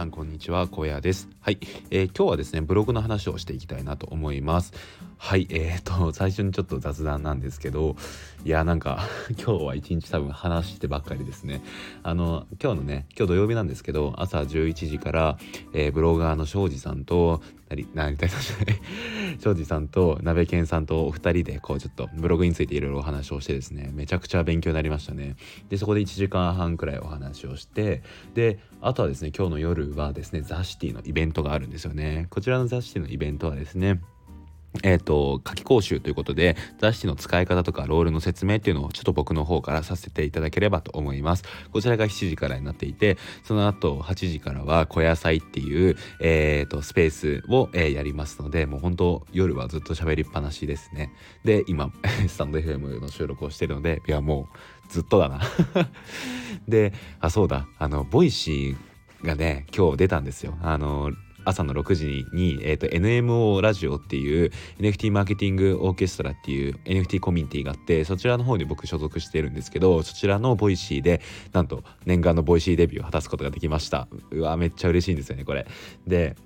さんこんにちは。小屋です。はい、えー、今日はですねブログの話をしていきたいなと思います。はい。えーと最初にちょっと雑談なんですけどいやなんか 今日は一日多分話してばっかりですね。あの今日のね今日土曜日なんですけど朝11時から、えー、ブロガーの庄司さんとなりなりたい 庄司さんと鍋健さんとお二人でこうちょっとブログについていろいろお話をしてですねめちゃくちゃ勉強になりましたね。でそこで1時間半くらいお話をしてであとはですね今日の夜はですねザ・シティのイベントがあるんですよね。こちらのザ・シティのイベントはですねえっ、ー、と、夏季講習ということで、雑誌の使い方とかロールの説明っていうのをちょっと僕の方からさせていただければと思います。こちらが7時からになっていて、その後8時からは小野菜っていう、えっ、ー、と、スペースを、えー、やりますので、もう本当夜はずっと喋りっぱなしですね。で、今、スタンド FM の収録をしてるので、いやもうずっとだな で、あ、そうだ、あの、 Voicyがね、今日出たんですよ。あの、朝の6時に、えーと、NMO ラジオっていう NFT マーケティングオーケストラっていう NFT コミュニティがあってそちらの方に僕所属してるんですけどそちらの Voicyでなんと念願の Voicyデビューを果たすことができました。うわめっちゃ嬉しいんですよねこれ。で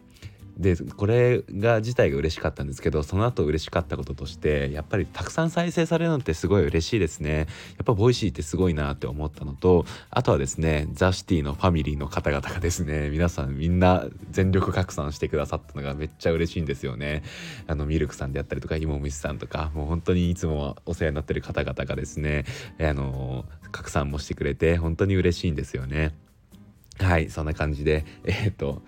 でこれが自体が嬉しかったんですけどその後嬉しかったこととしてやっぱりたくさん再生されるのってすごい嬉しいですね。やっぱ Voicyってすごいなって思ったのとあとはですねザ・シティのファミリーの方々がですね。皆さんみんな全力拡散してくださったのがめっちゃ嬉しいんですよね。あのミルクさんであったりとかイモムシさんとかもう本当にいつもお世話になってる方々がですねあの拡散もしてくれて本当に嬉しいんですよね。はいそんな感じでえー、っと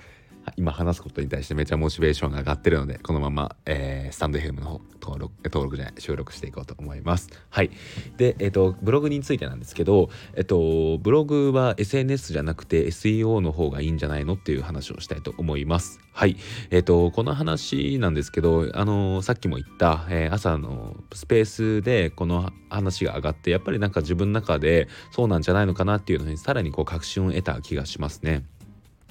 今話すことに対してめちゃモチベーションが上がってるのでこのまま、えー、スタンド FM の方登録登録じゃない収録していこうと思います。はい。でえっ、ー、とブログについてなんですけどえっ、ー、とブログは SNS じゃなくて SEO の方がいいんじゃないのっていう話をしたいと思います。はい。えっ、とこの話なんですけどあのさっきも言った、え朝のスペースでこの話が上がってやっぱりなんか自分の中でそうなんじゃないのかなっていうのにさらにこう確信を得た気がしますね。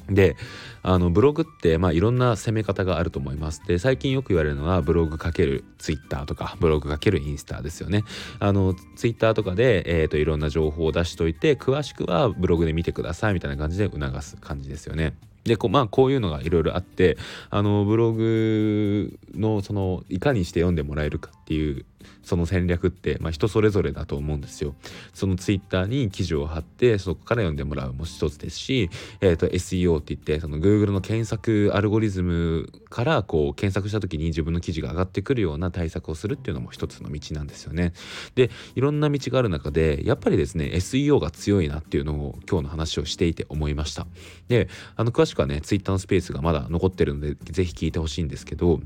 であのブログってまあいろんな攻め方があると思います。で最近よく言われるのはブログかけるツイッターとかブログかけるインスタですよね。あのツイッターとかで、えーと、いろんな情報を出しといて詳しくはブログで見てくださいみたいな感じで促す感じですよね。でこまあこういうのがいろいろあってあのブログのそのいかにして読んでもらえるかっていうその戦略って、まあ、人それぞれだと思うんですよ。そのツイッターに記事を貼ってそこから読んでもらうも一つですし、えーと、SEO って言ってその Google の検索アルゴリズムからこう検索した時に自分の記事が上がってくるような対策をするっていうのも一つの道なんですよね。でいろんな道がある中でやっぱりですね SEO が強いなっていうのを今日の話をしていて思いました。であの詳しくはねツイッターのスペースがまだ残ってるので是非聞いてほしいんですけど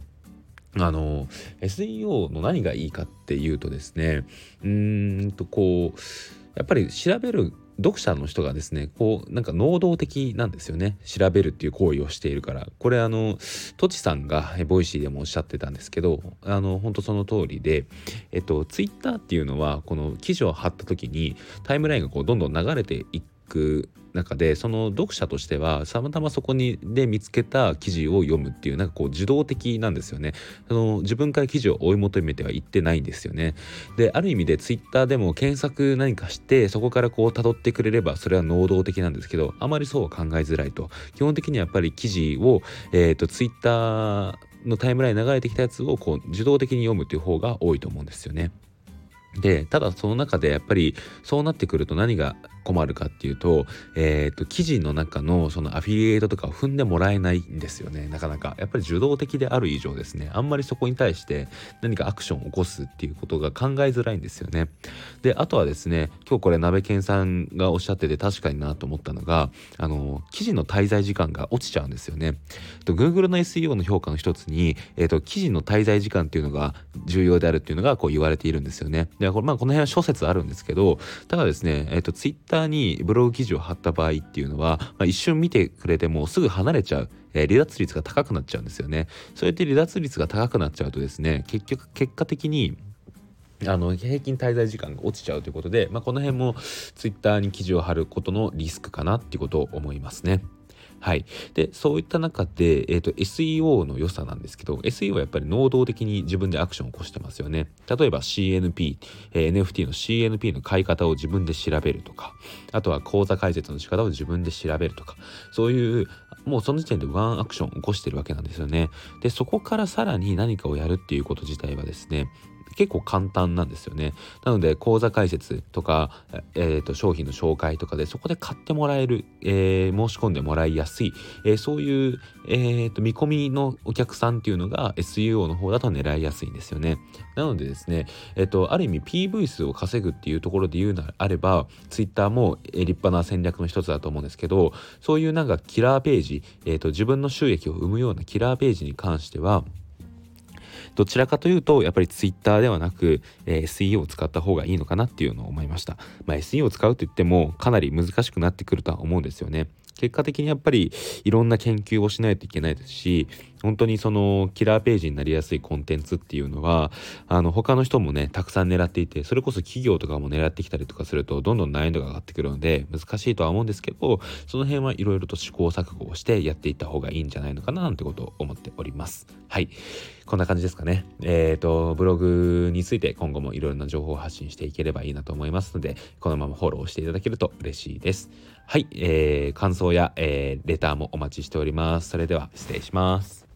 あの SEO の何がいいかっていうとですねうーんとこうやっぱり調べる読者の人がですねこうなんか能動的なんですよね。調べるっていう行為をしているから。これあのとちさんが Voicyでもおっしゃってたんですけどあの本当その通りでえっとツイッターっていうのはこの記事を貼った時にタイムラインがこうどんどん流れていってく中でその読者としてはたまたまそこにで見つけた記事を読むっていうなんかこう受動的なんですよね。あの自分から記事を追い求めてはいってないんですよね。である意味でツイッターでも検索何かしてそこからこう辿ってくれればそれは能動的なんですけどあまりそうは考えづらいと。基本的にはやっぱり記事を、えーと、ツイッターのタイムライン流れてきたやつをこう受動的に読むという方が多いと思うんですよね。でただその中でやっぱりそうなってくると何が困るかっていうと,、えーと、記事の中のそのアフィリエイトとかを踏んでもらえないんですよね。なかなか。やっぱり受動的である以上ですね。あんまりそこに対して何かアクションを起こすっていうことが考えづらいんですよね。であとはですね今日これ鍋健さんがおっしゃってて確かになと思ったのがあの記事の滞在時間が落ちちゃうんですよね。と Google の SEO の評価の一つに、えーと、記事の滞在時間っていうのが重要であるっていうのがこう言われているんですよね。でこれまあこの辺は諸説あるんですけどただですね、えーと、ツイッターにブログ記事を貼った場合っていうのは、まあ、一瞬見てくれてもすぐ離れちゃう。えー、離脱率が高くなっちゃうんですよね。そうやって離脱率が高くなっちゃうとですね、結局、結果的に、あの平均滞在時間が落ちちゃうということで、まあ、この辺もツイッターに記事を貼ることのリスクかなっていうことを思いますね。はい。で、そういった中で、えっ、ー、と、SEO の良さなんですけど、SEO はやっぱり能動的に自分でアクションを起こしてますよね。例えば CNP、えー、NFT の CNP の買い方を自分で調べるとか、あとは口座開設の仕方を自分で調べるとか、そういう、もうその時点でワンアクションを起こしてるわけなんですよね。でそこからさらに何かをやるっていうこと自体はですね結構簡単なんですよね。なので講座解説とか、えー、と商品の紹介とかでそこで買ってもらえる、えー、申し込んでもらいやすい、えー、そういう、えー、と見込みのお客さんっていうのが SEO の方だと狙いやすいんですよね。なのでですね、えー、とある意味 PV 数を稼ぐっていうところで言うのであれば Twitter も立派な戦略の一つだと思うんですけどそういうなんかキラーページ、えー、と自分の収益を生むようなキラーページに関してはどちらかというとやっぱりツイッターではなく、えー、SE を使った方がいいのかなっていうのを思いました、まあ、SE を使うといってもかなり難しくなってくるとは思うんですよね。結果的にやっぱりいろんな研究をしないといけないですし本当にそのキラーページになりやすいコンテンツっていうのはあの他の人もねたくさん狙っていてそれこそ企業とかも狙ってきたりとかするとどんどん難易度が上がってくるので難しいとは思うんですけどその辺はいろいろと試行錯誤をしてやっていった方がいいんじゃないのかななんてことを思っております。はい。こんな感じですかね。えっ、ー、とブログについて今後もいろいろな情報を発信していければいいなと思いますのでこのままフォローしていただけると嬉しいです。はい、えー、感想や、えー、レターもお待ちしております。それでは失礼します。